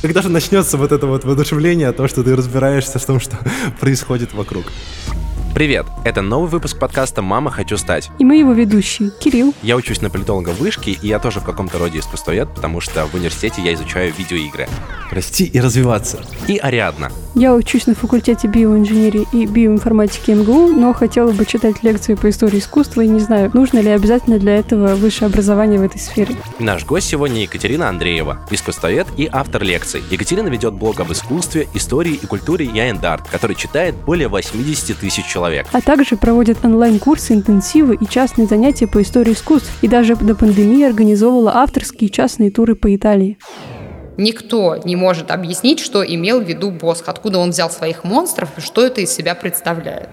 Когда же начнется вот это вот воодушевление, то, что ты разбираешься в том, что происходит вокруг? Привет! Это новый выпуск подкаста «Мама, хочу стать». И мы его ведущие. Кирилл. Я учусь на политолога в вышке, и я тоже в каком-то роде искусствовед, потому что в университете я изучаю видеоигры. Расти и развиваться. И Ариадна. Я учусь на факультете биоинженерии и биоинформатики МГУ, но хотела бы читать лекции по истории искусства и не знаю, нужно ли обязательно для этого высшее образование в этой сфере. Наш гость сегодня Екатерина Андреева, искусствовед и автор лекций. Екатерина ведет блог об искусстве, истории и культуре Я Арт, который читает более 80 тысяч человек человек. А также проводит онлайн-курсы, интенсивы и частные занятия по истории искусств. И даже до пандемии организовывала авторские частные туры по Италии. Никто не может объяснить, что имел в виду Босх, откуда он взял своих монстров и что это из себя представляет.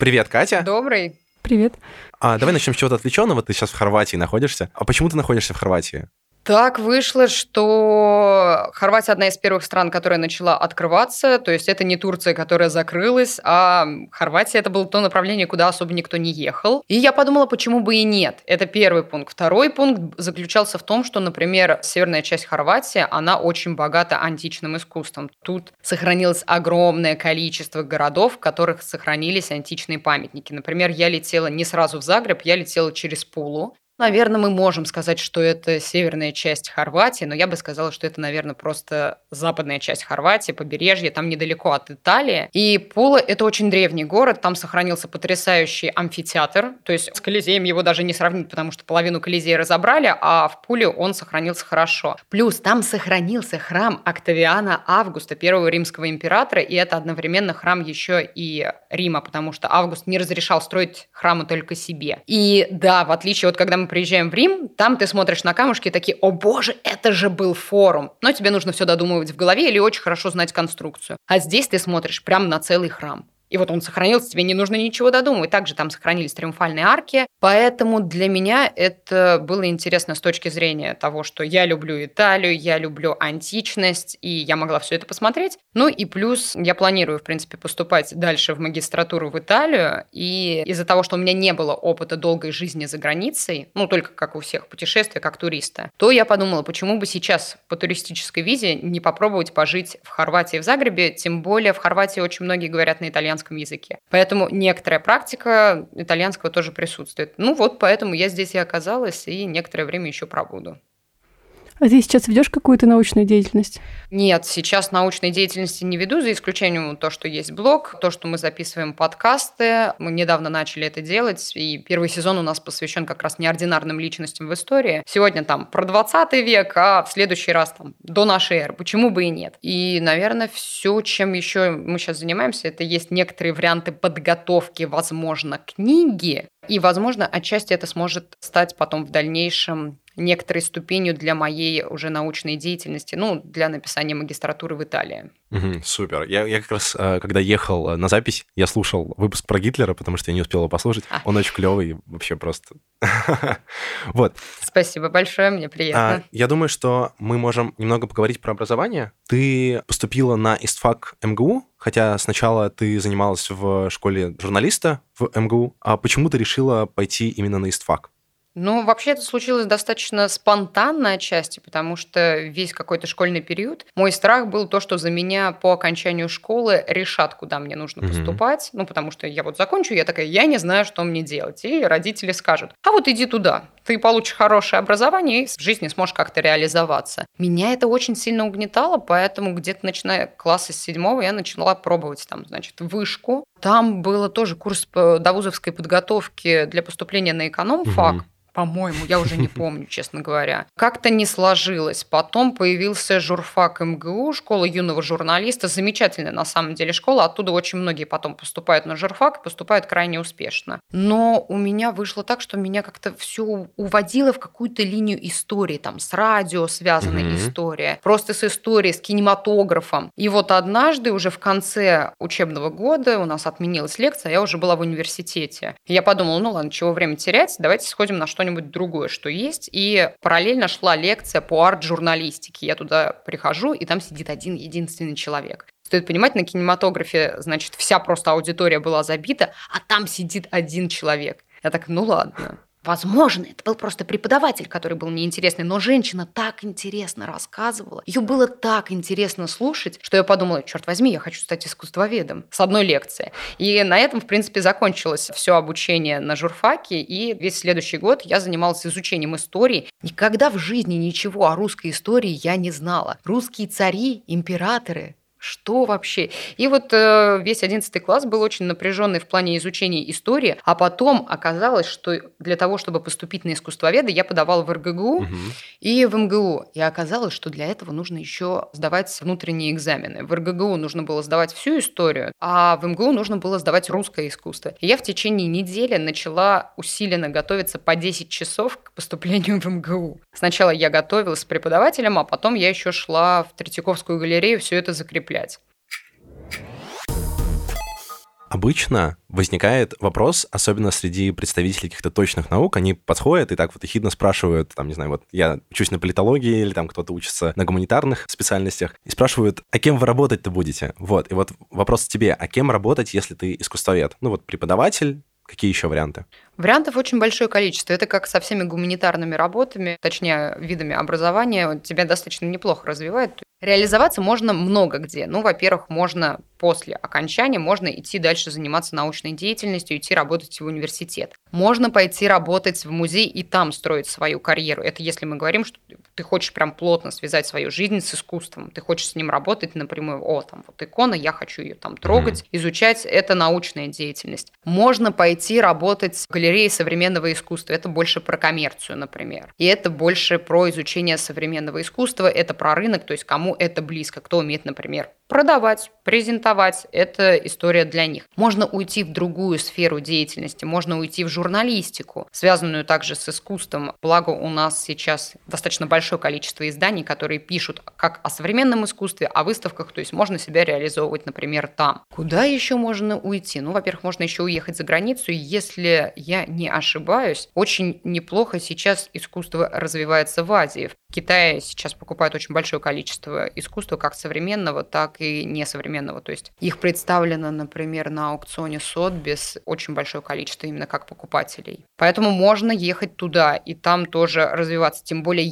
Привет, Катя. Добрый. Привет. А, давай начнем с чего-то отвлеченного. Ты сейчас в Хорватии находишься. А почему ты находишься в Хорватии? Так вышло, что Хорватия одна из первых стран, которая начала открываться. То есть это не Турция, которая закрылась, а Хорватия это было то направление, куда особо никто не ехал. И я подумала, почему бы и нет. Это первый пункт. Второй пункт заключался в том, что, например, северная часть Хорватии, она очень богата античным искусством. Тут сохранилось огромное количество городов, в которых сохранились античные памятники. Например, я летела не сразу в Загреб, я летела через Пулу. Наверное, мы можем сказать, что это северная часть Хорватии, но я бы сказала, что это, наверное, просто западная часть Хорватии, побережье, там недалеко от Италии. И Пула – это очень древний город, там сохранился потрясающий амфитеатр, то есть с Колизеем его даже не сравнить, потому что половину Колизея разобрали, а в Пуле он сохранился хорошо. Плюс там сохранился храм Октавиана Августа, первого римского императора, и это одновременно храм еще и Рима, потому что Август не разрешал строить храмы только себе. И да, в отличие от когда мы приезжаем в Рим, там ты смотришь на камушки и такие, о боже, это же был форум. Но тебе нужно все додумывать в голове или очень хорошо знать конструкцию. А здесь ты смотришь прямо на целый храм. И вот он сохранился, тебе не нужно ничего додумывать. Также там сохранились триумфальные арки. Поэтому для меня это было интересно с точки зрения того, что я люблю Италию, я люблю античность, и я могла все это посмотреть. Ну и плюс я планирую, в принципе, поступать дальше в магистратуру в Италию. И из-за того, что у меня не было опыта долгой жизни за границей, ну только как у всех путешествия, как туриста, то я подумала, почему бы сейчас по туристической визе не попробовать пожить в Хорватии, в Загребе, тем более в Хорватии очень многие говорят на итальянском итальянском языке. Поэтому некоторая практика итальянского тоже присутствует. Ну вот поэтому я здесь и оказалась, и некоторое время еще пробуду. А ты сейчас ведешь какую-то научную деятельность? Нет, сейчас научной деятельности не веду, за исключением то, что есть блог, то, что мы записываем подкасты. Мы недавно начали это делать, и первый сезон у нас посвящен как раз неординарным личностям в истории. Сегодня там про 20 век, а в следующий раз там до нашей эры. Почему бы и нет? И, наверное, все, чем еще мы сейчас занимаемся, это есть некоторые варианты подготовки, возможно, книги, и, возможно, отчасти это сможет стать потом в дальнейшем некоторой ступенью для моей уже научной деятельности, ну, для написания магистратуры в Италии. Угу, супер. Я, я как раз, э, когда ехал э, на запись, я слушал выпуск про Гитлера, потому что я не успел его послушать. А. Он очень клевый, вообще просто... вот. Спасибо большое, мне приятно. А, я думаю, что мы можем немного поговорить про образование. Ты поступила на ИСТФАК МГУ, хотя сначала ты занималась в школе журналиста в МГУ. А почему ты решила пойти именно на ИСТФАК? Ну, вообще это случилось достаточно спонтанно отчасти, потому что весь какой-то школьный период мой страх был то, что за меня по окончанию школы решат, куда мне нужно mm-hmm. поступать. Ну, потому что я вот закончу, я такая, я не знаю, что мне делать. И родители скажут, а вот иди туда, ты получишь хорошее образование и в жизни сможешь как-то реализоваться. Меня это очень сильно угнетало, поэтому где-то начиная класса с седьмого я начала пробовать там, значит, вышку. Там было тоже курс довузовской подготовки для поступления на эконом-фак. Угу по-моему, я уже не помню, честно говоря. Как-то не сложилось. Потом появился журфак МГУ, школа юного журналиста. Замечательная, на самом деле, школа. Оттуда очень многие потом поступают на журфак и поступают крайне успешно. Но у меня вышло так, что меня как-то все уводило в какую-то линию истории. Там с радио связанная mm-hmm. история. Просто с историей, с кинематографом. И вот однажды уже в конце учебного года у нас отменилась лекция, я уже была в университете. Я подумала, ну ладно, чего время терять, давайте сходим на что-нибудь что-нибудь другое, что есть. И параллельно шла лекция по арт-журналистике. Я туда прихожу, и там сидит один единственный человек. Стоит понимать, на кинематографе, значит, вся просто аудитория была забита, а там сидит один человек. Я так, ну ладно, Возможно, это был просто преподаватель, который был неинтересный, но женщина так интересно рассказывала. Ее было так интересно слушать, что я подумала, черт возьми, я хочу стать искусствоведом с одной лекции. И на этом, в принципе, закончилось все обучение на журфаке, и весь следующий год я занималась изучением истории. Никогда в жизни ничего о русской истории я не знала. Русские цари, императоры, что вообще? И вот э, весь 11 класс был очень напряженный в плане изучения истории, а потом оказалось, что для того, чтобы поступить на искусствоведа, я подавала в РГГУ угу. и в МГУ. И оказалось, что для этого нужно еще сдавать внутренние экзамены. В РГГУ нужно было сдавать всю историю, а в МГУ нужно было сдавать русское искусство. И я в течение недели начала усиленно готовиться по 10 часов к поступлению в МГУ. Сначала я готовилась с преподавателем, а потом я еще шла в Третьяковскую галерею все это закреплять закреплять. Обычно возникает вопрос, особенно среди представителей каких-то точных наук, они подходят и так вот ехидно спрашивают, там, не знаю, вот я учусь на политологии или там кто-то учится на гуманитарных специальностях, и спрашивают, а кем вы работать-то будете? Вот, и вот вопрос тебе, а кем работать, если ты искусствовед? Ну вот преподаватель, Какие еще варианты? Вариантов очень большое количество. Это как со всеми гуманитарными работами, точнее, видами образования, тебя достаточно неплохо развивает. Реализоваться можно много где. Ну, во-первых, можно после окончания, можно идти дальше заниматься научной деятельностью, идти работать в университет. Можно пойти работать в музей и там строить свою карьеру. Это если мы говорим, что ты хочешь прям плотно связать свою жизнь с искусством, ты хочешь с ним работать напрямую. О, там вот икона, я хочу ее там трогать, mm-hmm. изучать. Это научная деятельность. Можно пойти работать в галерее современного искусства. Это больше про коммерцию, например. И это больше про изучение современного искусства. Это про рынок, то есть кому это близко, кто умеет, например, продавать, презентовать. Это история для них. Можно уйти в другую сферу деятельности, можно уйти в журналистику, связанную также с искусством. Благо у нас сейчас достаточно большое количество изданий, которые пишут как о современном искусстве, о выставках, то есть можно себя реализовывать, например, там. Куда еще можно уйти? Ну, во-первых, можно еще уехать за границу, если я не ошибаюсь, очень неплохо сейчас искусство развивается в Азии. В сейчас покупают очень большое количество искусства, как современного, так и несовременного. То есть их представлено, например, на аукционе Сотбис очень большое количество именно как покупателей. Поэтому можно ехать туда и там тоже развиваться. Тем более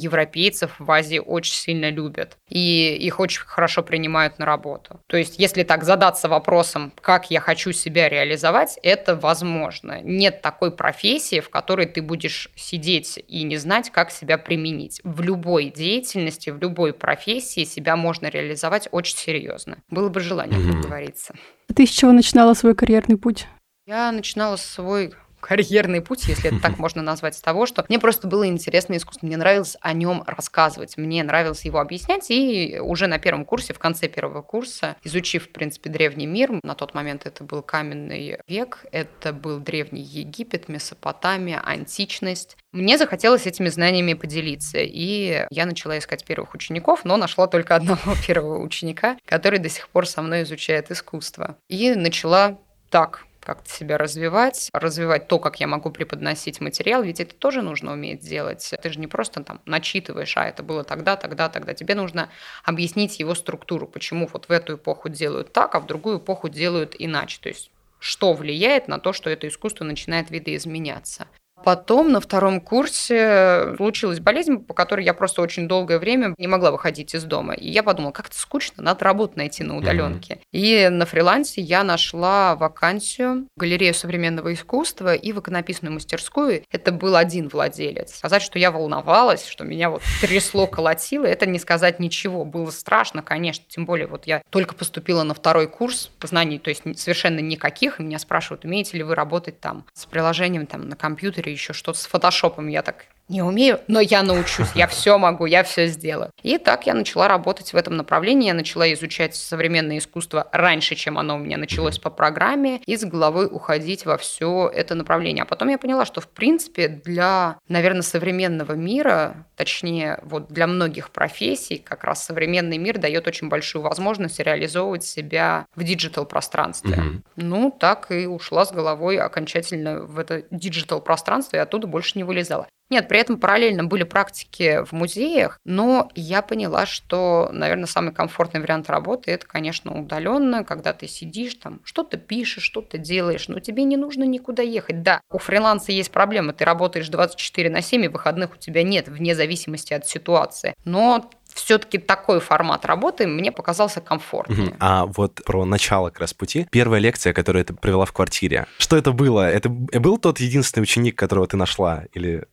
европейцев в Азии очень сильно любят. И их очень хорошо принимают на работу. То есть если так задаться вопросом, как я хочу себя реализовать, это возможно. Нет такой профессии, в которой ты будешь сидеть и не знать, как себя применить. В любой деятельности, в любой профессии себя можно реализовать очень серьезно. Было бы желание, как говорится. А ты с чего начинала свой карьерный путь? Я начинала свой карьерный путь, если это так можно назвать, с того, что мне просто было интересно искусство, мне нравилось о нем рассказывать, мне нравилось его объяснять, и уже на первом курсе, в конце первого курса, изучив, в принципе, древний мир, на тот момент это был каменный век, это был древний Египет, Месопотамия, античность, мне захотелось этими знаниями поделиться, и я начала искать первых учеников, но нашла только одного первого ученика, который до сих пор со мной изучает искусство. И начала так как-то себя развивать, развивать то, как я могу преподносить материал, ведь это тоже нужно уметь делать. Ты же не просто там начитываешь, а это было тогда, тогда, тогда. Тебе нужно объяснить его структуру, почему вот в эту эпоху делают так, а в другую эпоху делают иначе. То есть что влияет на то, что это искусство начинает видоизменяться. Потом на втором курсе случилась болезнь, по которой я просто очень долгое время не могла выходить из дома. И я подумала, как это скучно, надо работу найти на удаленке. Mm-hmm. И на фрилансе я нашла вакансию в галерею современного искусства и в иконописную мастерскую. Это был один владелец. Сказать, что я волновалась, что меня вот трясло, колотило, это не сказать ничего. Было страшно, конечно. Тем более вот я только поступила на второй курс знаний, то есть совершенно никаких. И меня спрашивают, умеете ли вы работать там с приложением там на компьютере еще что-то с фотошопом. Я так не умею, но я научусь, я все могу, я все сделаю. И так я начала работать в этом направлении, я начала изучать современное искусство раньше, чем оно у меня началось по программе, и с головой уходить во все это направление. А потом я поняла, что в принципе для, наверное, современного мира, точнее, вот для многих профессий, как раз современный мир дает очень большую возможность реализовывать себя в диджитал-пространстве. Mm-hmm. Ну, так и ушла с головой окончательно в это диджитал-пространство, и оттуда больше не вылезала. Нет, при этом параллельно были практики в музеях, но я поняла, что, наверное, самый комфортный вариант работы это, конечно, удаленно, когда ты сидишь там, что-то пишешь, что-то делаешь, но тебе не нужно никуда ехать. Да, у фриланса есть проблема, ты работаешь 24 на 7, и выходных у тебя нет, вне зависимости от ситуации. Но все-таки такой формат работы мне показался комфортным. А вот про начало как раз пути. Первая лекция, которую ты провела в квартире. Что это было? Это был тот единственный ученик, которого ты нашла? Или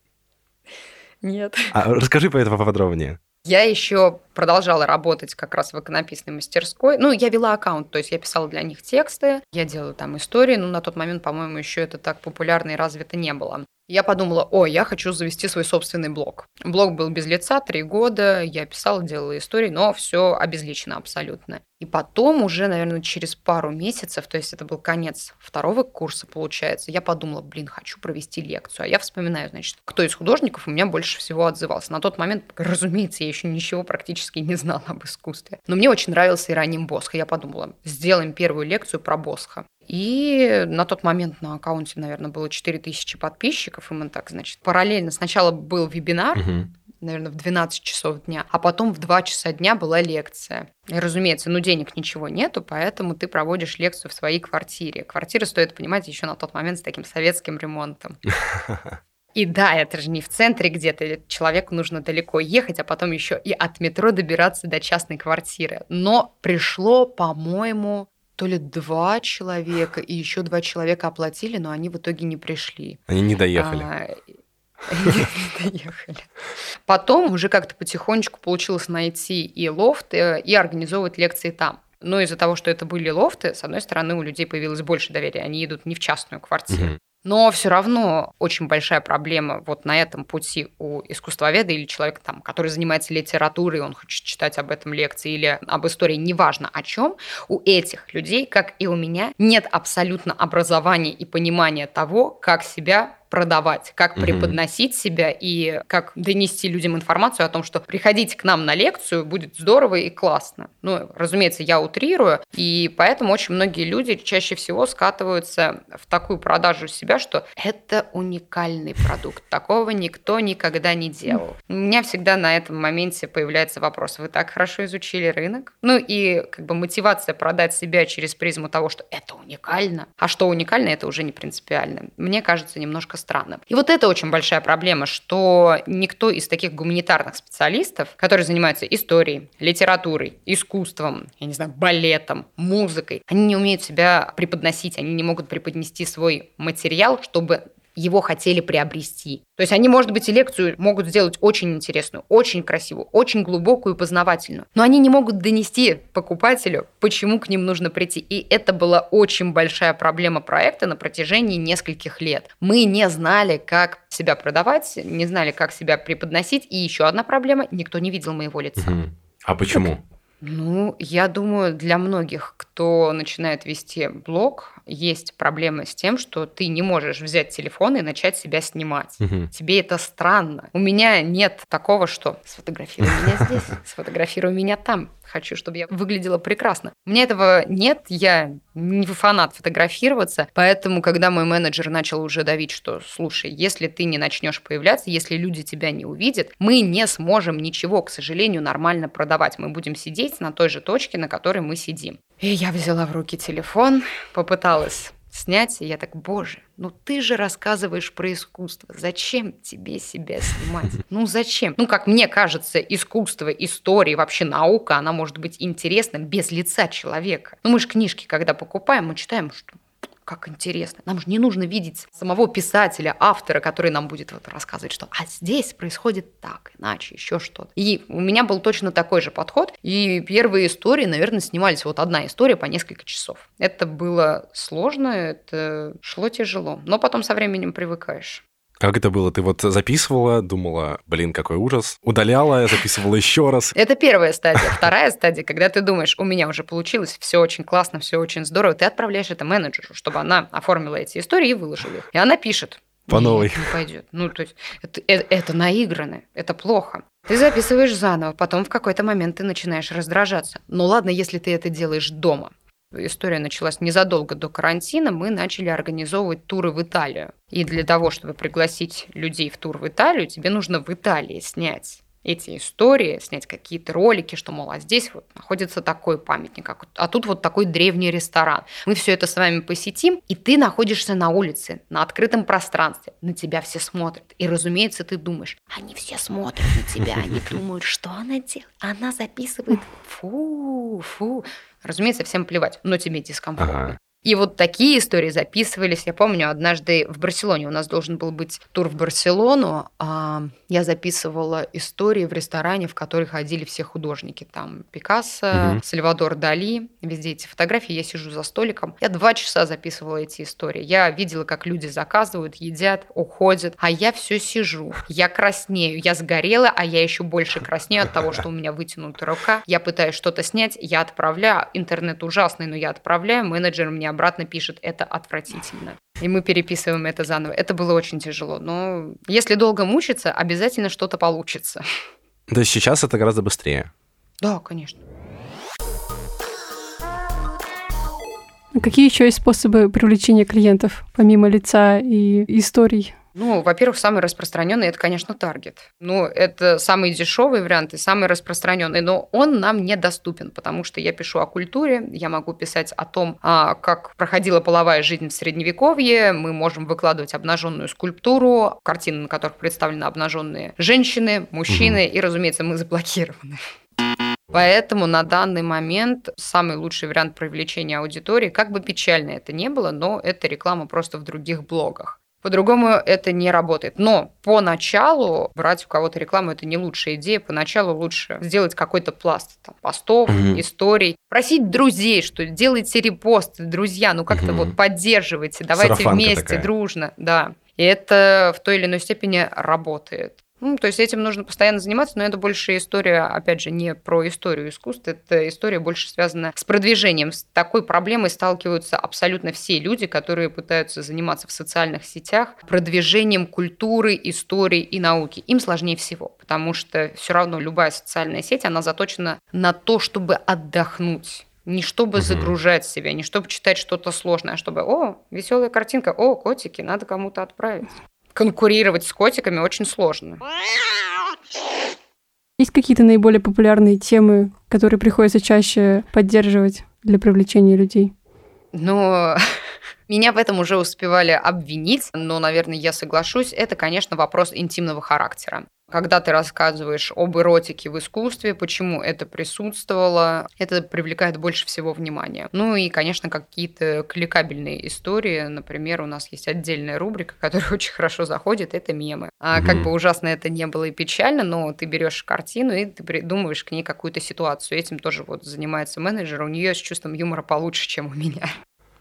нет. А расскажи про это поподробнее. Я еще продолжала работать как раз в иконописной мастерской. Ну, я вела аккаунт, то есть я писала для них тексты, я делала там истории, но на тот момент, по-моему, еще это так популярно и развито не было. Я подумала, о, я хочу завести свой собственный блог. Блог был без лица, три года, я писала, делала истории, но все обезличено абсолютно. И потом уже, наверное, через пару месяцев, то есть это был конец второго курса, получается, я подумала, блин, хочу провести лекцию. А я вспоминаю, значит, кто из художников у меня больше всего отзывался. На тот момент, разумеется, я еще ничего практически не знала об искусстве. Но мне очень нравился Ираним Босха. Я подумала, сделаем первую лекцию про Босха. И на тот момент на аккаунте, наверное, было 4000 подписчиков, и мы так, значит, параллельно сначала был вебинар, угу наверное, в 12 часов дня, а потом в 2 часа дня была лекция. И, разумеется, ну денег ничего нету, поэтому ты проводишь лекцию в своей квартире. Квартира, стоит понимать, еще на тот момент с таким советским ремонтом. И да, это же не в центре где-то, человеку нужно далеко ехать, а потом еще и от метро добираться до частной квартиры. Но пришло, по-моему, то ли два человека, и еще два человека оплатили, но они в итоге не пришли. Они не доехали. А, не доехали. Потом уже как-то потихонечку получилось найти и лофт, э, и организовывать лекции там. Но из-за того, что это были лофты, с одной стороны, у людей появилось больше доверия. Они идут не в частную квартиру. Но все равно очень большая проблема вот на этом пути у искусствоведа или человека, там, который занимается литературой, он хочет читать об этом лекции или об истории, неважно о чем, у этих людей, как и у меня, нет абсолютно образования и понимания того, как себя продавать, как преподносить себя и как донести людям информацию о том, что приходите к нам на лекцию, будет здорово и классно. Ну, разумеется, я утрирую, и поэтому очень многие люди чаще всего скатываются в такую продажу себя, что это уникальный продукт, такого никто никогда не делал. У меня всегда на этом моменте появляется вопрос, вы так хорошо изучили рынок? Ну и как бы мотивация продать себя через призму того, что это уникально, а что уникально, это уже не принципиально. Мне кажется немножко странным. И вот это очень большая проблема, что никто из таких гуманитарных специалистов, которые занимаются историей, литературой, искусством, я не знаю, балетом, музыкой, они не умеют себя преподносить, они не могут преподнести свой материал, чтобы его хотели приобрести. То есть они, может быть, и лекцию могут сделать очень интересную, очень красивую, очень глубокую и познавательную, но они не могут донести покупателю, почему к ним нужно прийти. И это была очень большая проблема проекта на протяжении нескольких лет. Мы не знали, как себя продавать, не знали, как себя преподносить. И еще одна проблема – никто не видел моего лица. А почему? Ну, я думаю, для многих, кто начинает вести блог, есть проблема с тем, что ты не можешь взять телефон и начать себя снимать. Угу. Тебе это странно. У меня нет такого, что сфотографируй меня здесь, сфотографируй меня там. Хочу, чтобы я выглядела прекрасно. У меня этого нет, я не фанат фотографироваться, поэтому, когда мой менеджер начал уже давить, что, слушай, если ты не начнешь появляться, если люди тебя не увидят, мы не сможем ничего, к сожалению, нормально продавать. Мы будем сидеть на той же точке, на которой мы сидим. И я взяла в руки телефон, попыталась снять, и я так, боже, ну ты же рассказываешь про искусство, зачем тебе себя снимать? Ну зачем? Ну, как мне кажется, искусство, история, вообще наука, она может быть интересна без лица человека. Ну, мы же книжки, когда покупаем, мы читаем, что как интересно. Нам же не нужно видеть самого писателя, автора, который нам будет вот рассказывать, что а здесь происходит так, иначе, еще что-то. И у меня был точно такой же подход. И первые истории, наверное, снимались вот одна история по несколько часов. Это было сложно, это шло тяжело. Но потом со временем привыкаешь. Как это было? Ты вот записывала, думала, блин, какой ужас. Удаляла, записывала еще раз. Это первая стадия. Вторая стадия, когда ты думаешь, у меня уже получилось, все очень классно, все очень здорово. Ты отправляешь это менеджеру, чтобы она оформила эти истории и выложила их. И она пишет. По новой. Не пойдет. Ну, то есть это, это, это наиграно, это плохо. Ты записываешь заново, потом в какой-то момент ты начинаешь раздражаться. Ну ладно, если ты это делаешь дома. История началась незадолго до карантина, мы начали организовывать туры в Италию. И для того, чтобы пригласить людей в тур в Италию, тебе нужно в Италии снять эти истории, снять какие-то ролики, что, мол, а здесь вот находится такой памятник, а тут вот такой древний ресторан. Мы все это с вами посетим, и ты находишься на улице, на открытом пространстве, на тебя все смотрят. И, разумеется, ты думаешь, они все смотрят на тебя, они думают, что она делает. Она записывает, фу, фу. Разумеется, всем плевать, но тебе дискомфортно. Ага. И вот такие истории записывались. Я помню, однажды в Барселоне у нас должен был быть тур в Барселону. А я записывала истории в ресторане, в который ходили все художники. Там Пикассо, угу. Сальвадор Дали, везде эти фотографии. Я сижу за столиком. Я два часа записывала эти истории. Я видела, как люди заказывают, едят, уходят. А я все сижу. Я краснею. Я сгорела, а я еще больше краснею от того, что у меня вытянута рука. Я пытаюсь что-то снять, я отправляю. Интернет ужасный, но я отправляю. Менеджер мне обратно пишет, это отвратительно. И мы переписываем это заново. Это было очень тяжело. Но если долго мучиться, обязательно что-то получится. То есть сейчас это гораздо быстрее? Да, конечно. Какие еще есть способы привлечения клиентов, помимо лица и историй? Ну, во-первых, самый распространенный это, конечно, таргет. Ну, это самый дешевый вариант и самый распространенный, но он нам недоступен, потому что я пишу о культуре, я могу писать о том, а, как проходила половая жизнь в средневековье, мы можем выкладывать обнаженную скульптуру, картины, на которых представлены обнаженные женщины, мужчины, угу. и, разумеется, мы заблокированы. Поэтому на данный момент самый лучший вариант привлечения аудитории, как бы печально это не было, но это реклама просто в других блогах. По-другому это не работает. Но поначалу брать у кого-то рекламу это не лучшая идея. Поначалу лучше сделать какой-то пласт там, постов, угу. историй. Просить друзей, что делайте репосты, друзья, ну как-то угу. вот поддерживайте, давайте Сарафанка вместе, такая. дружно. Да. И это в той или иной степени работает. Ну, то есть этим нужно постоянно заниматься, но это больше история, опять же, не про историю искусства, это история больше связана с продвижением. С такой проблемой сталкиваются абсолютно все люди, которые пытаются заниматься в социальных сетях продвижением культуры, истории и науки. Им сложнее всего, потому что все равно любая социальная сеть, она заточена на то, чтобы отдохнуть не чтобы угу. загружать себя, не чтобы читать что-то сложное, а чтобы, о, веселая картинка, о, котики, надо кому-то отправить конкурировать с котиками очень сложно. Есть какие-то наиболее популярные темы, которые приходится чаще поддерживать для привлечения людей? Ну, меня в этом уже успевали обвинить, но, наверное, я соглашусь. Это, конечно, вопрос интимного характера. Когда ты рассказываешь об эротике в искусстве, почему это присутствовало, это привлекает больше всего внимания. Ну и, конечно, какие-то кликабельные истории. Например, у нас есть отдельная рубрика, которая очень хорошо заходит, это мемы. А mm-hmm. как бы ужасно это не было и печально, но ты берешь картину и ты придумываешь к ней какую-то ситуацию. Этим тоже вот занимается менеджер. У нее с чувством юмора получше, чем у меня.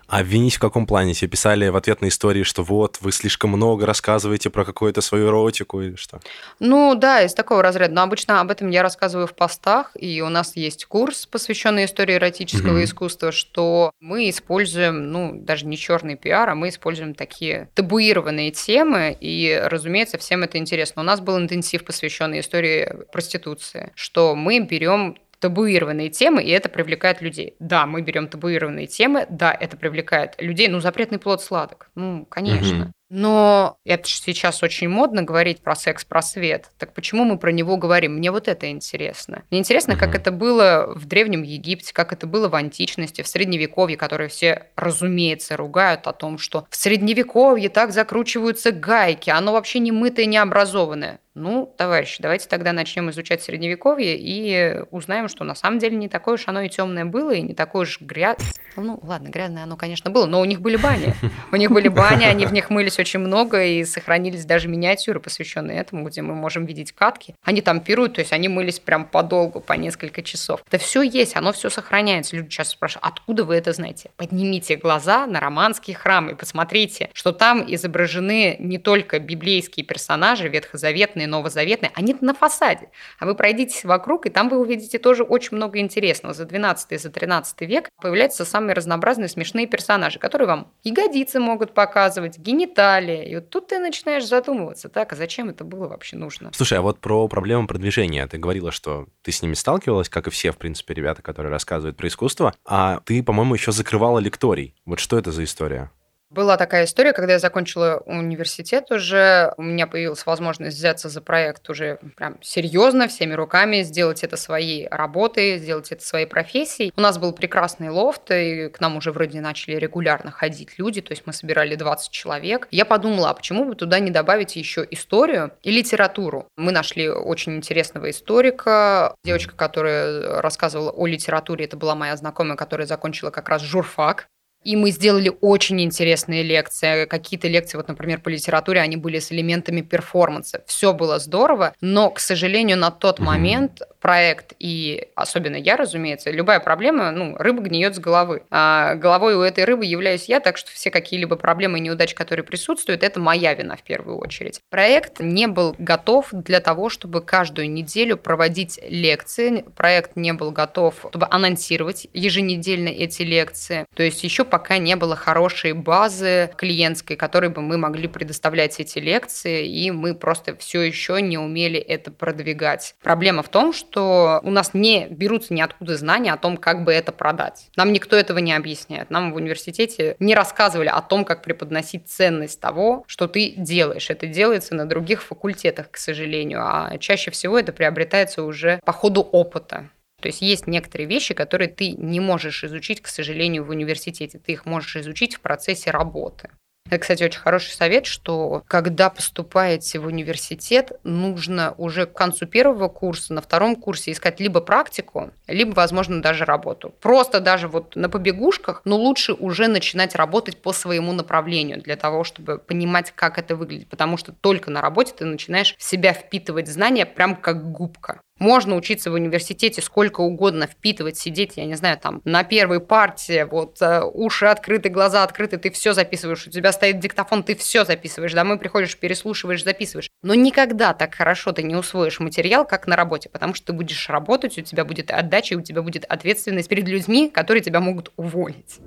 А обвинить в каком плане? Тебе писали в ответ на истории, что вот, вы слишком много рассказываете про какую-то свою эротику или что? Ну да, из такого разряда. Но обычно об этом я рассказываю в постах, и у нас есть курс, посвященный истории эротического mm-hmm. искусства, что мы используем, ну, даже не черный пиар, а мы используем такие табуированные темы, и, разумеется, всем это интересно. У нас был интенсив, посвященный истории проституции, что мы берем табуированные темы, и это привлекает людей. Да, мы берем табуированные темы, да, это привлекает людей. Ну, запретный плод сладок. Ну, конечно. Угу. Но это же сейчас очень модно говорить про секс-просвет. Так почему мы про него говорим? Мне вот это интересно. Мне интересно, как это было в Древнем Египте, как это было в античности, в Средневековье, которые все, разумеется, ругают о том, что в Средневековье так закручиваются гайки, оно вообще не мытое, не образованное. Ну, товарищи, давайте тогда начнем изучать Средневековье и узнаем, что на самом деле не такое уж оно и темное было, и не такое уж грязное. Ну, ладно, грязное оно, конечно, было, но у них были бани. У них были бани, они в них мылись очень много, и сохранились даже миниатюры, посвященные этому, где мы можем видеть катки. Они там пируют, то есть они мылись прям подолгу, по несколько часов. Это все есть, оно все сохраняется. Люди часто спрашивают, откуда вы это знаете? Поднимите глаза на романский храм и посмотрите, что там изображены не только библейские персонажи, ветхозаветные, ветхозаветные, новозаветные, они на фасаде. А вы пройдитесь вокруг, и там вы увидите тоже очень много интересного. За 12 и за 13 век появляются самые разнообразные смешные персонажи, которые вам ягодицы могут показывать, гениталии. И вот тут ты начинаешь задумываться, так, а зачем это было вообще нужно? Слушай, а вот про проблему продвижения. Ты говорила, что ты с ними сталкивалась, как и все, в принципе, ребята, которые рассказывают про искусство, а ты, по-моему, еще закрывала лекторий. Вот что это за история? Была такая история, когда я закончила университет уже, у меня появилась возможность взяться за проект уже прям серьезно, всеми руками, сделать это своей работой, сделать это своей профессией. У нас был прекрасный лофт, и к нам уже вроде начали регулярно ходить люди, то есть мы собирали 20 человек. Я подумала, а почему бы туда не добавить еще историю и литературу? Мы нашли очень интересного историка, девочка, которая рассказывала о литературе, это была моя знакомая, которая закончила как раз журфак, и мы сделали очень интересные лекции. Какие-то лекции, вот, например, по литературе, они были с элементами перформанса. Все было здорово, но, к сожалению, на тот mm-hmm. момент проект и особенно я, разумеется, любая проблема, ну, рыба гниет с головы. А головой у этой рыбы являюсь я, так что все какие-либо проблемы и неудачи, которые присутствуют, это моя вина в первую очередь. Проект не был готов для того, чтобы каждую неделю проводить лекции. Проект не был готов, чтобы анонсировать еженедельно эти лекции. То есть еще пока не было хорошей базы клиентской, которой бы мы могли предоставлять эти лекции, и мы просто все еще не умели это продвигать. Проблема в том, что у нас не берутся ниоткуда знания о том, как бы это продать. Нам никто этого не объясняет. Нам в университете не рассказывали о том, как преподносить ценность того, что ты делаешь. Это делается на других факультетах, к сожалению, а чаще всего это приобретается уже по ходу опыта. То есть есть некоторые вещи, которые ты не можешь изучить, к сожалению, в университете. Ты их можешь изучить в процессе работы. Это, кстати, очень хороший совет, что когда поступаете в университет, нужно уже к концу первого курса, на втором курсе искать либо практику, либо, возможно, даже работу. Просто даже вот на побегушках, но лучше уже начинать работать по своему направлению для того, чтобы понимать, как это выглядит. Потому что только на работе ты начинаешь в себя впитывать знания прям как губка. Можно учиться в университете сколько угодно, впитывать, сидеть, я не знаю, там, на первой партии, вот, э, уши открыты, глаза открыты, ты все записываешь, у тебя стоит диктофон, ты все записываешь, домой приходишь, переслушиваешь, записываешь. Но никогда так хорошо ты не усвоишь материал, как на работе, потому что ты будешь работать, у тебя будет отдача, у тебя будет ответственность перед людьми, которые тебя могут уволить.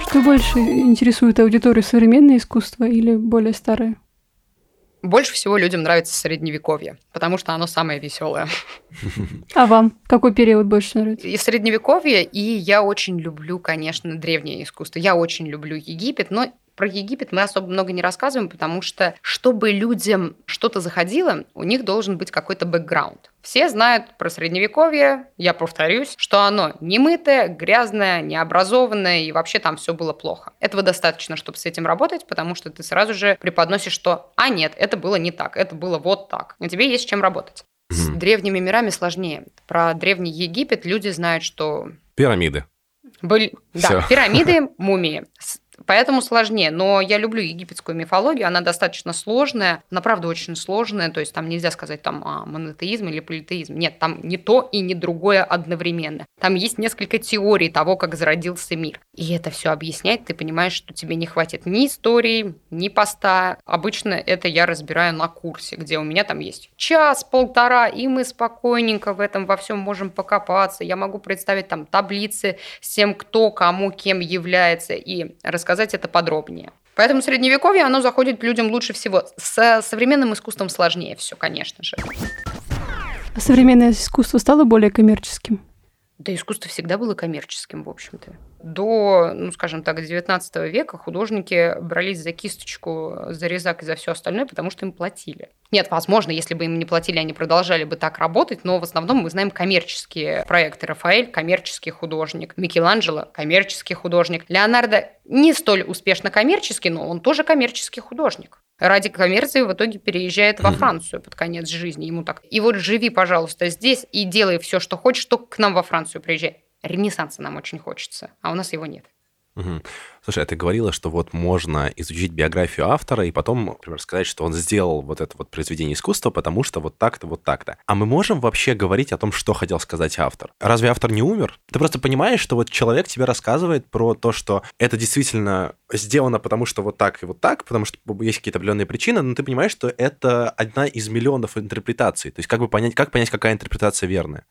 Что больше интересует аудиторию, современное искусство или более старое? Больше всего людям нравится средневековье, потому что оно самое веселое. А вам какой период больше нравится? И средневековье, и я очень люблю, конечно, древнее искусство. Я очень люблю Египет, но про Египет мы особо много не рассказываем, потому что, чтобы людям что-то заходило, у них должен быть какой-то бэкграунд. Все знают про Средневековье, я повторюсь, что оно немытое, грязное, необразованное, и вообще там все было плохо. Этого достаточно, чтобы с этим работать, потому что ты сразу же преподносишь, что «а нет, это было не так, это было вот так». И тебе есть с чем работать. С древними мирами сложнее. Про Древний Египет люди знают, что... Пирамиды. Были, да, пирамиды, мумии. Поэтому сложнее. Но я люблю египетскую мифологию, она достаточно сложная, она правда очень сложная, то есть там нельзя сказать там а, монотеизм или политеизм. Нет, там не то и не другое одновременно. Там есть несколько теорий того, как зародился мир. И это все объяснять, ты понимаешь, что тебе не хватит ни истории, ни поста. Обычно это я разбираю на курсе, где у меня там есть час, полтора, и мы спокойненько в этом во всем можем покопаться. Я могу представить там таблицы с тем, кто кому кем является, и рассказать рассказать это подробнее. Поэтому средневековье, оно заходит людям лучше всего. С современным искусством сложнее все, конечно же. А современное искусство стало более коммерческим? Да искусство всегда было коммерческим, в общем-то. До, ну, скажем так, 19 века художники брались за кисточку, за резак и за все остальное, потому что им платили. Нет, возможно, если бы им не платили, они продолжали бы так работать, но в основном мы знаем коммерческие проекты. Рафаэль – коммерческий художник, Микеланджело – коммерческий художник. Леонардо не столь успешно коммерческий, но он тоже коммерческий художник ради коммерции в итоге переезжает во Францию под конец жизни. Ему так, и вот живи, пожалуйста, здесь и делай все, что хочешь, только к нам во Францию приезжай. Ренессанса нам очень хочется, а у нас его нет. Угу. Слушай, а ты говорила, что вот можно изучить биографию автора и потом, например, сказать, что он сделал вот это вот произведение искусства, потому что вот так-то, вот так-то. А мы можем вообще говорить о том, что хотел сказать автор? Разве автор не умер? Ты просто понимаешь, что вот человек тебе рассказывает про то, что это действительно сделано потому, что вот так и вот так, потому что есть какие-то определенные причины, но ты понимаешь, что это одна из миллионов интерпретаций. То есть как бы понять, как понять, какая интерпретация верная?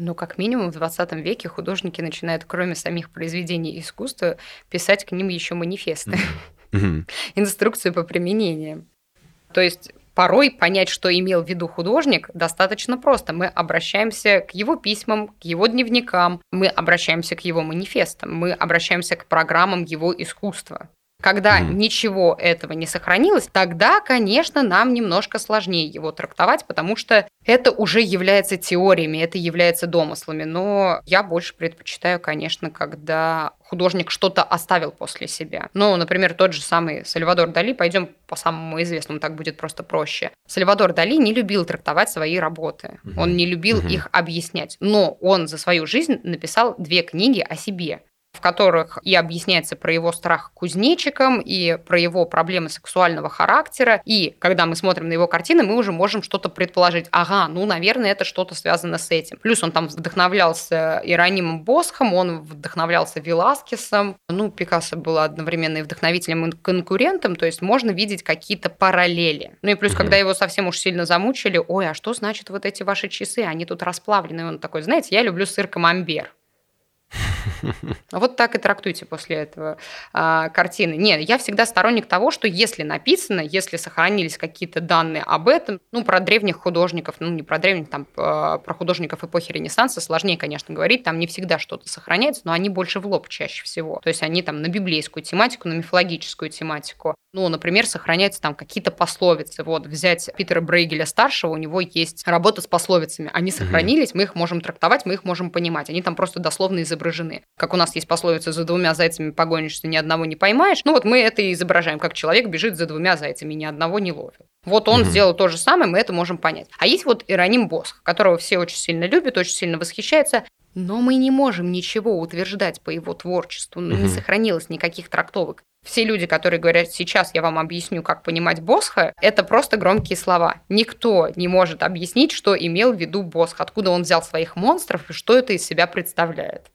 Ну, как минимум, в 20 веке художники начинают, кроме самих произведений искусства, писать к ним еще манифесты, инструкцию по применению. То есть порой понять, что имел в виду художник, достаточно просто. Мы обращаемся к его письмам, к его дневникам, мы обращаемся к его манифестам, мы обращаемся к программам его искусства. Когда mm. ничего этого не сохранилось, тогда, конечно, нам немножко сложнее его трактовать, потому что это уже является теориями, это является домыслами. Но я больше предпочитаю, конечно, когда художник что-то оставил после себя. Ну, например, тот же самый Сальвадор Дали, пойдем по самому известному, так будет просто проще. Сальвадор Дали не любил трактовать свои работы, угу. он не любил угу. их объяснять, но он за свою жизнь написал две книги о себе в которых и объясняется про его страх кузнечиком, и про его проблемы сексуального характера. И когда мы смотрим на его картины, мы уже можем что-то предположить. Ага, ну, наверное, это что-то связано с этим. Плюс он там вдохновлялся Иронимом Босхом, он вдохновлялся Веласкесом. Ну, Пикассо был одновременно и вдохновителем, и конкурентом, то есть можно видеть какие-то параллели. Ну и плюс, угу. когда его совсем уж сильно замучили, ой, а что значит вот эти ваши часы, они тут расплавлены. И он такой, знаете, я люблю сыр камамбер. Вот так и трактуйте после этого а, картины. Нет, я всегда сторонник того, что если написано, если сохранились какие-то данные об этом, ну, про древних художников, ну, не про древних, там, а, про художников эпохи Ренессанса сложнее, конечно, говорить, там не всегда что-то сохраняется, но они больше в лоб чаще всего. То есть они там на библейскую тематику, на мифологическую тематику. Ну, например, сохраняются там какие-то пословицы. Вот, взять Питера Брейгеля старшего, у него есть работа с пословицами. Они сохранились, мы их можем трактовать, мы их можем понимать. Они там просто дословно изображены. Как у нас есть пословица «за двумя зайцами погонишься, ни одного не поймаешь». Ну, вот мы это и изображаем, как человек бежит за двумя зайцами, ни одного не ловит. Вот он угу. сделал то же самое, мы это можем понять. А есть вот Ироним Босх, которого все очень сильно любят, очень сильно восхищаются. Но мы не можем ничего утверждать по его творчеству, ну, не сохранилось никаких трактовок. Все люди, которые говорят, сейчас я вам объясню, как понимать Босха, это просто громкие слова. Никто не может объяснить, что имел в виду Босх, откуда он взял своих монстров и что это из себя представляет.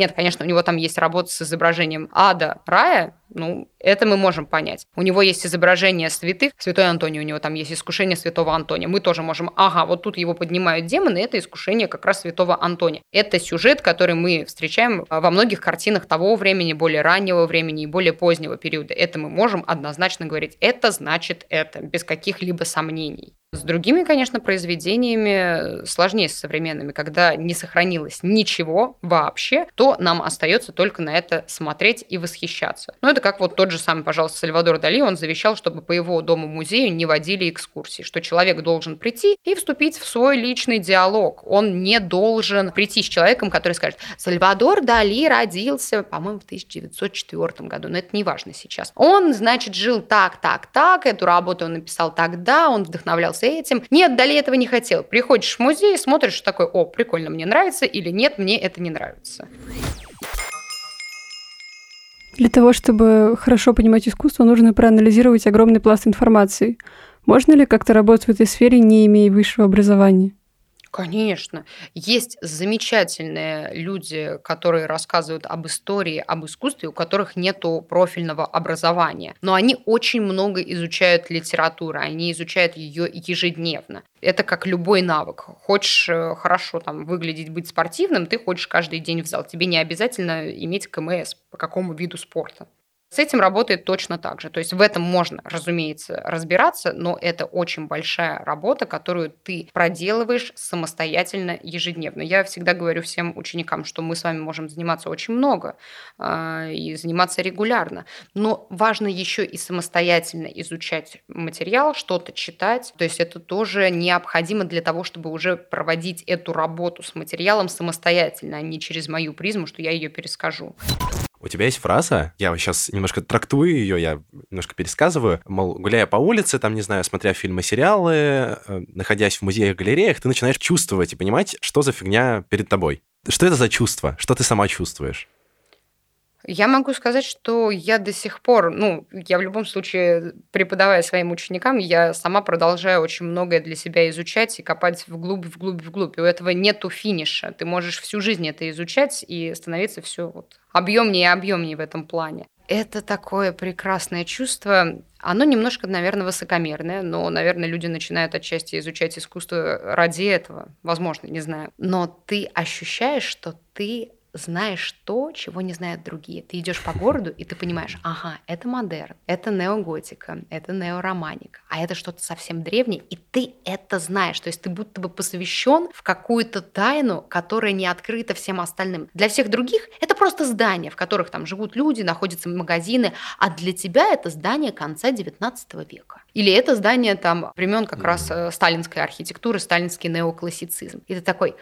Нет, конечно, у него там есть работа с изображением ада, рая, ну, это мы можем понять. У него есть изображение святых, святой Антоний, у него там есть искушение святого Антония. Мы тоже можем, ага, вот тут его поднимают демоны, это искушение как раз святого Антония. Это сюжет, который мы встречаем во многих картинах того времени, более раннего времени и более позднего периода. Это мы можем однозначно говорить. Это значит это, без каких-либо сомнений. С другими, конечно, произведениями сложнее с современными. Когда не сохранилось ничего вообще, то нам остается только на это смотреть и восхищаться. Но это это как вот тот же самый, пожалуйста, Сальвадор Дали, он завещал, чтобы по его дому-музею не водили экскурсии, что человек должен прийти и вступить в свой личный диалог. Он не должен прийти с человеком, который скажет, Сальвадор Дали родился, по-моему, в 1904 году, но это не важно сейчас. Он, значит, жил так, так, так, эту работу он написал тогда, он вдохновлялся этим. Нет, Дали этого не хотел. Приходишь в музей, смотришь такой, о, прикольно, мне нравится, или нет, мне это не нравится. Для того, чтобы хорошо понимать искусство, нужно проанализировать огромный пласт информации. Можно ли как-то работать в этой сфере, не имея высшего образования? Конечно. Есть замечательные люди, которые рассказывают об истории, об искусстве, у которых нет профильного образования. Но они очень много изучают литературу, они изучают ее ежедневно. Это как любой навык. Хочешь э, хорошо там выглядеть, быть спортивным, ты хочешь каждый день в зал. Тебе не обязательно иметь КМС по какому виду спорта. С этим работает точно так же. То есть в этом можно, разумеется, разбираться, но это очень большая работа, которую ты проделываешь самостоятельно ежедневно. Я всегда говорю всем ученикам, что мы с вами можем заниматься очень много э, и заниматься регулярно, но важно еще и самостоятельно изучать материал, что-то читать. То есть это тоже необходимо для того, чтобы уже проводить эту работу с материалом самостоятельно, а не через мою призму, что я ее перескажу. У тебя есть фраза, я сейчас немножко трактую ее, я немножко пересказываю, мол, гуляя по улице, там, не знаю, смотря фильмы, сериалы, э, находясь в музеях, галереях, ты начинаешь чувствовать и понимать, что за фигня перед тобой. Что это за чувство? Что ты сама чувствуешь? Я могу сказать, что я до сих пор, ну, я в любом случае, преподавая своим ученикам, я сама продолжаю очень многое для себя изучать и копать вглубь, вглубь, вглубь. И у этого нету финиша. Ты можешь всю жизнь это изучать и становиться все вот объемнее и объемнее в этом плане. Это такое прекрасное чувство. Оно немножко, наверное, высокомерное, но, наверное, люди начинают отчасти изучать искусство ради этого. Возможно, не знаю. Но ты ощущаешь, что ты знаешь то, чего не знают другие. Ты идешь по городу, и ты понимаешь, ага, это модерн, это неоготика, это неороманика, а это что-то совсем древнее, и ты это знаешь. То есть ты будто бы посвящен в какую-то тайну, которая не открыта всем остальным. Для всех других это просто здания, в которых там живут люди, находятся магазины, а для тебя это здание конца 19 века. Или это здание там времен как раз э, сталинской архитектуры, сталинский неоклассицизм. И ты такой,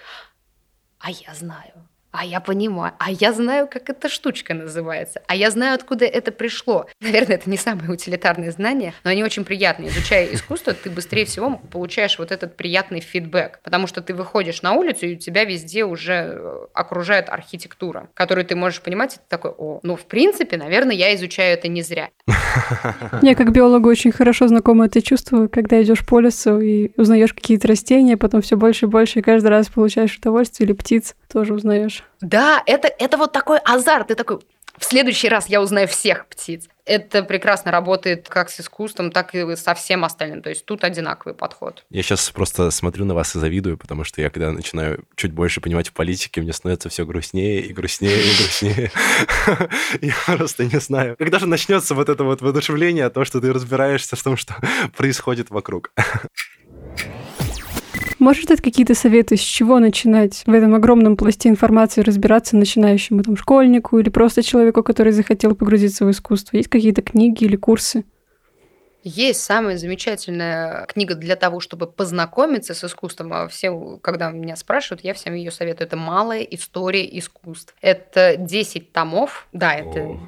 а я знаю, а я понимаю, а я знаю, как эта штучка называется, а я знаю, откуда это пришло. Наверное, это не самые утилитарные знания, но они очень приятные. Изучая искусство, ты быстрее всего получаешь вот этот приятный фидбэк, потому что ты выходишь на улицу, и тебя везде уже э, окружает архитектура, которую ты можешь понимать, и ты такой, о, ну, в принципе, наверное, я изучаю это не зря. Мне как биологу очень хорошо знакомо это чувство, когда идешь по лесу и узнаешь какие-то растения, потом все больше и больше, и каждый раз получаешь удовольствие, или птиц тоже узнаешь. Да, это, это вот такой азарт. Ты такой, в следующий раз я узнаю всех птиц. Это прекрасно работает как с искусством, так и со всем остальным. То есть тут одинаковый подход. Я сейчас просто смотрю на вас и завидую, потому что я когда начинаю чуть больше понимать в политике, мне становится все грустнее и грустнее и грустнее. Я просто не знаю. Когда же начнется вот это вот воодушевление, то, что ты разбираешься в том, что происходит вокруг. Можешь дать какие-то советы, с чего начинать в этом огромном пласте информации разбираться начинающему там школьнику или просто человеку, который захотел погрузиться в искусство? Есть какие-то книги или курсы? Есть самая замечательная книга для того, чтобы познакомиться с искусством. А все, когда меня спрашивают, я всем ее советую. Это «Малая история искусств». Это 10 томов. Да, это... О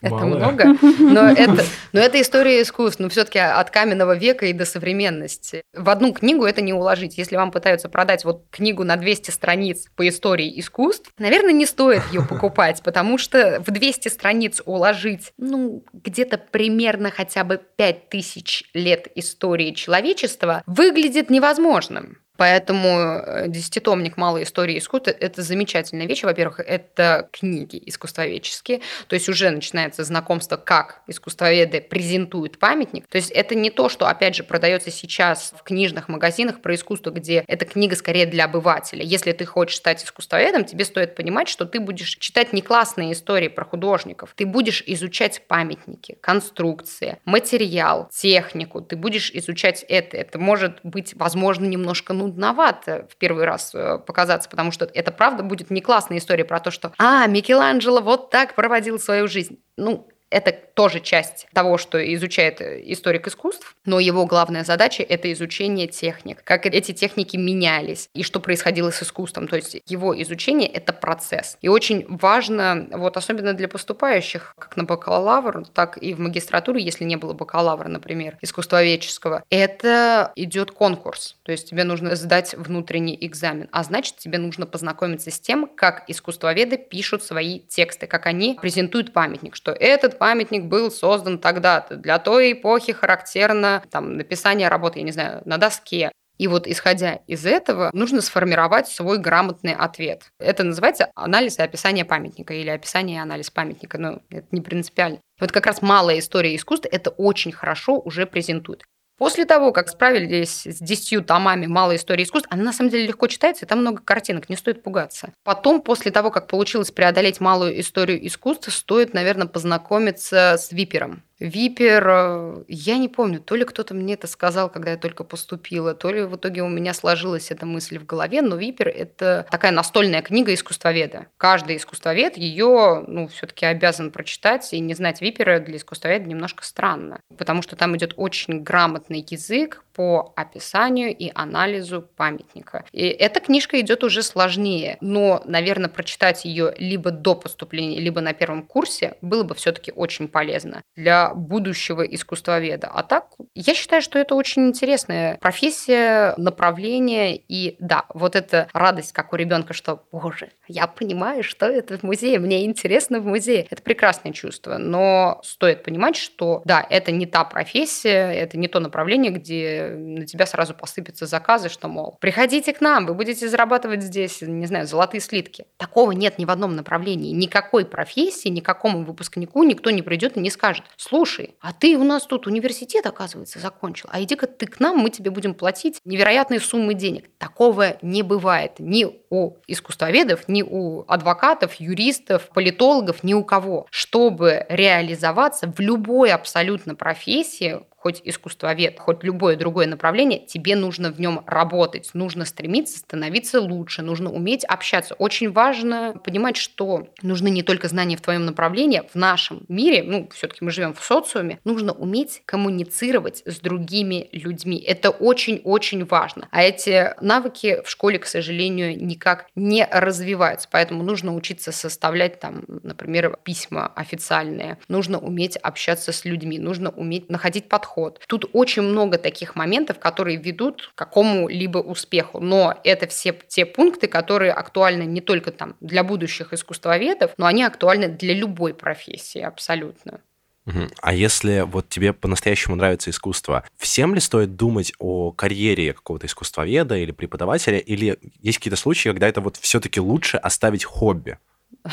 это Мало. много, но это, но это история искусств, но все-таки от каменного века и до современности. В одну книгу это не уложить. Если вам пытаются продать вот книгу на 200 страниц по истории искусств, наверное, не стоит ее покупать, потому что в 200 страниц уложить, ну, где-то примерно хотя бы 5000 лет истории человечества выглядит невозможным. Поэтому э, десятитомник «Малой истории искусства» — это замечательная вещь. Во-первых, это книги искусствоведческие, то есть уже начинается знакомство, как искусствоведы презентуют памятник. То есть это не то, что, опять же, продается сейчас в книжных магазинах про искусство, где эта книга скорее для обывателя. Если ты хочешь стать искусствоведом, тебе стоит понимать, что ты будешь читать не классные истории про художников, ты будешь изучать памятники, конструкции, материал, технику, ты будешь изучать это. Это может быть, возможно, немножко ну, нудновато в первый раз э, показаться, потому что это правда будет не классная история про то, что «А, Микеланджело вот так проводил свою жизнь». Ну, это тоже часть того, что изучает историк искусств, но его главная задача – это изучение техник, как эти техники менялись и что происходило с искусством. То есть его изучение – это процесс. И очень важно, вот особенно для поступающих, как на бакалавр, так и в магистратуру, если не было бакалавра, например, искусствоведческого, это идет конкурс. То есть тебе нужно сдать внутренний экзамен, а значит, тебе нужно познакомиться с тем, как искусствоведы пишут свои тексты, как они презентуют памятник, что этот памятник был создан тогда-то. Для той эпохи характерно там, написание работы, я не знаю, на доске. И вот исходя из этого, нужно сформировать свой грамотный ответ. Это называется анализ и описание памятника или описание и анализ памятника. Но это не принципиально. Вот как раз малая история искусства это очень хорошо уже презентует. После того, как справились с десятью томами «Малой истории искусств», она на самом деле легко читается, и там много картинок, не стоит пугаться. Потом, после того, как получилось преодолеть малую историю искусства, стоит, наверное, познакомиться с Випером. Випер, э, я не помню, то ли кто-то мне это сказал, когда я только поступила, то ли в итоге у меня сложилась эта мысль в голове, но Випер – это такая настольная книга искусствоведа. Каждый искусствовед ее, ну, все-таки обязан прочитать, и не знать Випера для искусствоведа немножко странно, потому что там идет очень язык, по описанию и анализу памятника. И эта книжка идет уже сложнее, но, наверное, прочитать ее либо до поступления, либо на первом курсе было бы все-таки очень полезно для будущего искусствоведа. А так, я считаю, что это очень интересная профессия, направление, и да, вот эта радость, как у ребенка, что, боже, я понимаю, что это в музее, мне интересно в музее. Это прекрасное чувство, но стоит понимать, что да, это не та профессия, это не то направление, где на тебя сразу посыпятся заказы, что, мол, приходите к нам, вы будете зарабатывать здесь, не знаю, золотые слитки. Такого нет ни в одном направлении. Никакой профессии, никакому выпускнику никто не придет и не скажет, слушай, а ты у нас тут университет, оказывается, закончил, а иди-ка ты к нам, мы тебе будем платить невероятные суммы денег. Такого не бывает ни у искусствоведов, ни у адвокатов, юристов, политологов, ни у кого. Чтобы реализоваться в любой абсолютно профессии, хоть искусствовед, хоть любое другое направление, тебе нужно в нем работать, нужно стремиться становиться лучше, нужно уметь общаться. Очень важно понимать, что нужны не только знания в твоем направлении, в нашем мире, ну, все-таки мы живем в социуме, нужно уметь коммуницировать с другими людьми. Это очень-очень важно. А эти навыки в школе, к сожалению, никак не развиваются. Поэтому нужно учиться составлять там, например, письма официальные. Нужно уметь общаться с людьми, нужно уметь находить подход. Тут очень много таких моментов, которые ведут к какому-либо успеху. Но это все те пункты, которые актуальны не только там для будущих искусствоведов, но они актуальны для любой профессии абсолютно. А если вот тебе по-настоящему нравится искусство, всем ли стоит думать о карьере какого-то искусствоведа или преподавателя, или есть какие-то случаи, когда это вот все-таки лучше оставить хобби?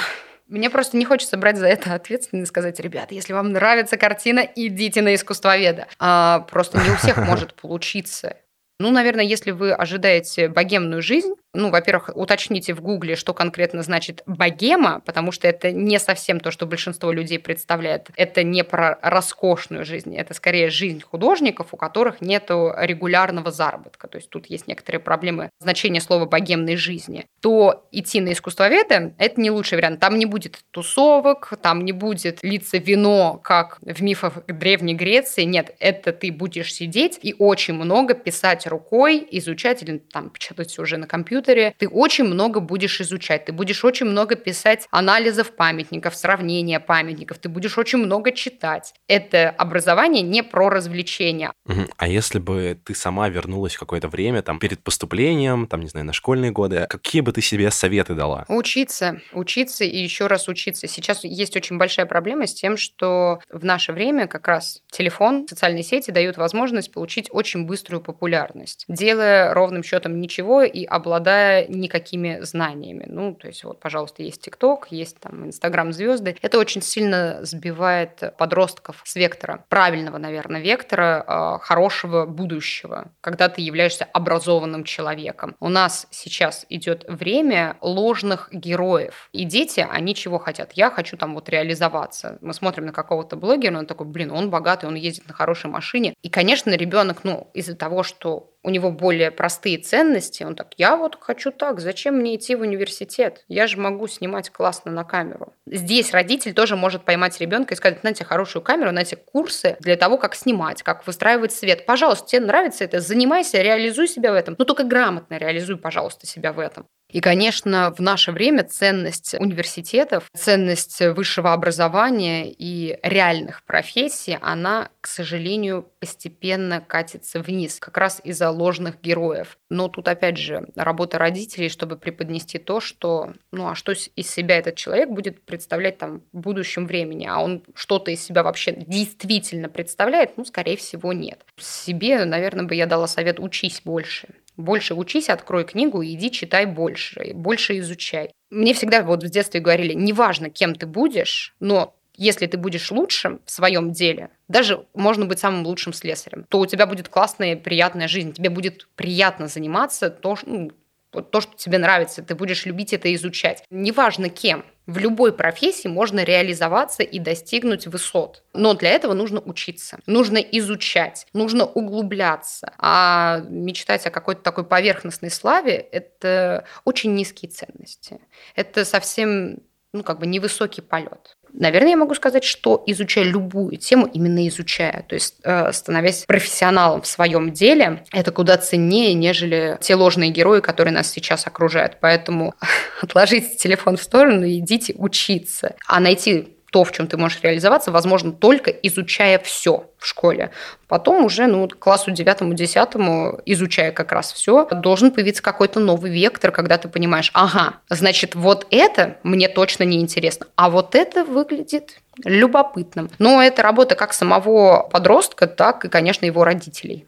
Мне просто не хочется брать за это ответственность и сказать, ребята, если вам нравится картина, идите на искусствоведа. А, просто не у всех может получиться. Ну, наверное, если вы ожидаете богемную жизнь, ну, во-первых, уточните в Гугле, что конкретно значит богема, потому что это не совсем то, что большинство людей представляет. Это не про роскошную жизнь, это скорее жизнь художников, у которых нет регулярного заработка. То есть тут есть некоторые проблемы значения слова богемной жизни. То идти на искусствоведа – это не лучший вариант. Там не будет тусовок, там не будет литься вино, как в мифах Древней Греции. Нет, это ты будешь сидеть и очень много писать рукой, изучать или там печатать уже на компьютере, компьютере, ты очень много будешь изучать, ты будешь очень много писать анализов памятников, сравнения памятников, ты будешь очень много читать. Это образование не про развлечения. Угу. А если бы ты сама вернулась в какое-то время, там, перед поступлением, там, не знаю, на школьные годы, какие бы ты себе советы дала? Учиться, учиться и еще раз учиться. Сейчас есть очень большая проблема с тем, что в наше время как раз телефон, социальные сети дают возможность получить очень быструю популярность, делая ровным счетом ничего и обладая обладая никакими знаниями. Ну, то есть вот, пожалуйста, есть ТикТок, есть там Инстаграм-звезды. Это очень сильно сбивает подростков с вектора, правильного, наверное, вектора, а, хорошего будущего, когда ты являешься образованным человеком. У нас сейчас идет время ложных героев. И дети, они чего хотят? Я хочу там вот реализоваться. Мы смотрим на какого-то блогера, он такой, блин, он богатый, он ездит на хорошей машине. И, конечно, ребенок, ну, из-за того, что у него более простые ценности, он так, я вот хочу так, зачем мне идти в университет? Я же могу снимать классно на камеру. Здесь родитель тоже может поймать ребенка и сказать, знаете, хорошую камеру, знаете, курсы для того, как снимать, как выстраивать свет. Пожалуйста, тебе нравится это, занимайся, реализуй себя в этом. Ну, только грамотно реализуй, пожалуйста, себя в этом. И, конечно, в наше время ценность университетов, ценность высшего образования и реальных профессий, она, к сожалению, постепенно катится вниз, как раз из-за ложных героев. Но тут, опять же, работа родителей, чтобы преподнести то, что, ну, а что из себя этот человек будет представлять там в будущем времени, а он что-то из себя вообще действительно представляет, ну, скорее всего, нет. Себе, наверное, бы я дала совет «учись больше». Больше учись, открой книгу иди читай больше, больше изучай. Мне всегда вот в детстве говорили, неважно, кем ты будешь, но если ты будешь лучшим в своем деле, даже можно быть самым лучшим слесарем, то у тебя будет классная, приятная жизнь, тебе будет приятно заниматься то, ну, то, что тебе нравится, ты будешь любить это изучать. Неважно кем, в любой профессии можно реализоваться и достигнуть высот. Но для этого нужно учиться, нужно изучать, нужно углубляться. А мечтать о какой-то такой поверхностной славе – это очень низкие ценности. Это совсем ну, как бы невысокий полет. Наверное, я могу сказать, что изучая любую тему, именно изучая, то есть э, становясь профессионалом в своем деле, это куда ценнее, нежели те ложные герои, которые нас сейчас окружают. Поэтому отложите телефон в сторону и идите учиться. А найти то, в чем ты можешь реализоваться, возможно, только изучая все в школе. Потом уже, ну, классу девятому, десятому, изучая как раз все, должен появиться какой-то новый вектор, когда ты понимаешь, ага, значит, вот это мне точно не интересно, а вот это выглядит любопытным. Но это работа как самого подростка, так и, конечно, его родителей.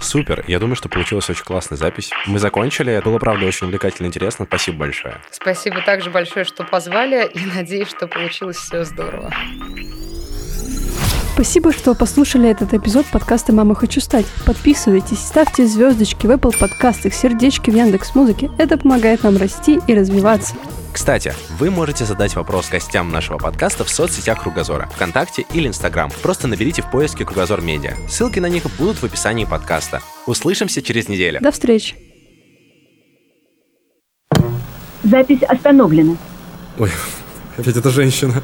Супер. Я думаю, что получилась очень классная запись. Мы закончили. Было, правда, очень увлекательно и интересно. Спасибо большое. Спасибо также большое, что позвали, и надеюсь, что получилось все здорово. Спасибо, что послушали этот эпизод подкаста «Мама, хочу стать». Подписывайтесь, ставьте звездочки в Apple подкастах, сердечки в Яндекс Музыке. Это помогает нам расти и развиваться. Кстати, вы можете задать вопрос гостям нашего подкаста в соцсетях Кругозора, ВКонтакте или Инстаграм. Просто наберите в поиске Кругозор Медиа. Ссылки на них будут в описании подкаста. Услышимся через неделю. До встречи. Запись остановлена. Ой, опять эта женщина.